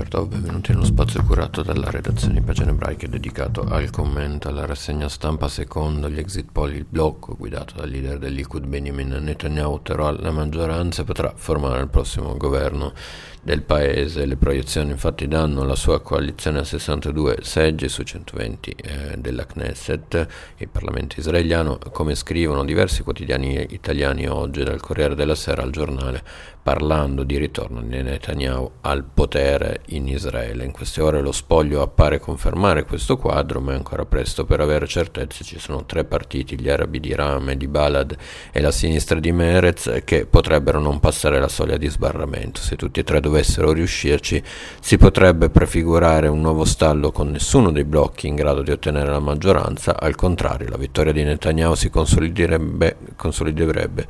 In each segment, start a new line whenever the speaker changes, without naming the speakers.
Boker Tov, benvenuti nello spazio curato dalla redazione di Pagine Ebraiche dedicato al commento alla rassegna stampa secondo gli exit poll il blocco guidato dal leader del Likud Benjamin Netanyahu otterrà la maggioranza e potrà formare il prossimo governo del paese. Le proiezioni infatti danno la sua coalizione a 62 seggi su 120 eh, della Knesset, il Parlamento israeliano, come scrivono diversi quotidiani italiani oggi, dal Corriere della Sera al giornale, parlando di ritorno di Netanyahu al potere in Israele. In queste ore lo spoglio appare confermare questo quadro, ma è ancora presto per avere certezze. Ci sono tre partiti, gli arabi di Rame, di Balad e la sinistra di Merez, che potrebbero non passare la soglia di sbarramento. Se tutti e tre dovessero riuscirci, si potrebbe prefigurare un nuovo stallo con nessuno dei blocchi in grado di ottenere la maggioranza, al contrario la vittoria di Netanyahu si consoliderebbe, consoliderebbe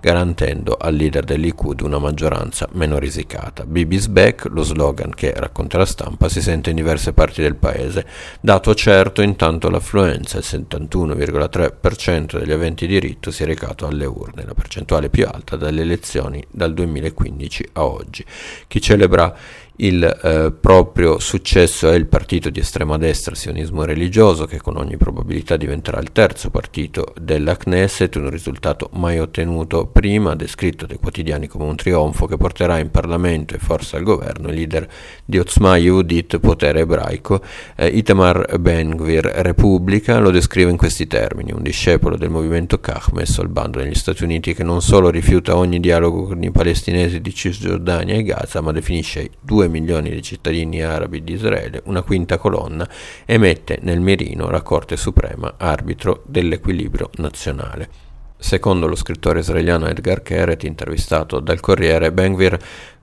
garantendo al leader del Likud una maggioranza meno risicata. Bibi's back, lo slogan che racconta la stampa, si sente in diverse parti del paese, dato certo intanto l'affluenza, il 71,3% degli aventi diritto si è recato alle urne, la percentuale più alta dalle elezioni dal 2015 a oggi. Chi celebra il eh, proprio successo è il partito di estrema destra sionismo religioso che con ogni probabilità diventerà il terzo partito della Knesset, un risultato mai ottenuto prima, descritto dai quotidiani come un trionfo che porterà in Parlamento e forse al governo il leader di Otzma Yehudit, potere ebraico, eh, Itamar Ben-Gvir Repubblica, lo descrive in questi termini, un discepolo del movimento Kach messo al bando negli Stati Uniti che non solo rifiuta ogni dialogo con i palestinesi di Cisgiordania e Gaza, ma definisce due 2 milioni di cittadini arabi di Israele, una quinta colonna, e mette nel mirino la Corte Suprema, arbitro dell'equilibrio nazionale. Secondo lo scrittore israeliano Edgar Keret, intervistato dal Corriere, Benvir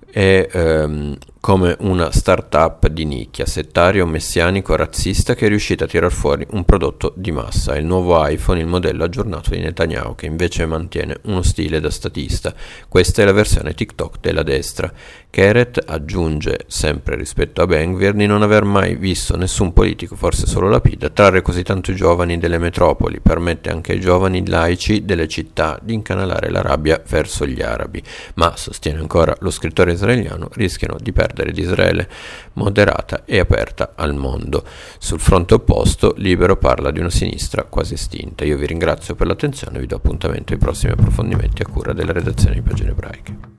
è ehm, come una start-up di nicchia, settario, messianico, razzista che è riuscita a tirar fuori un prodotto di massa, il nuovo iPhone, il modello aggiornato di Netanyahu, che invece mantiene uno stile da statista. Questa è la versione TikTok della destra. Keret aggiunge, sempre rispetto a Benvir, di non aver mai visto nessun politico, forse solo Lapid, trarre così tanto i giovani delle metropoli, permette anche ai giovani laici delle città di incanalare la rabbia verso gli arabi, ma, sostiene ancora lo scrittore israeliano, rischiano di perdere perdere di Israele moderata e aperta al mondo. Sul fronte opposto, Libero parla di una sinistra quasi estinta. Io vi ringrazio per l'attenzione e vi do appuntamento ai prossimi approfondimenti a cura della redazione di Pagine Ebraiche.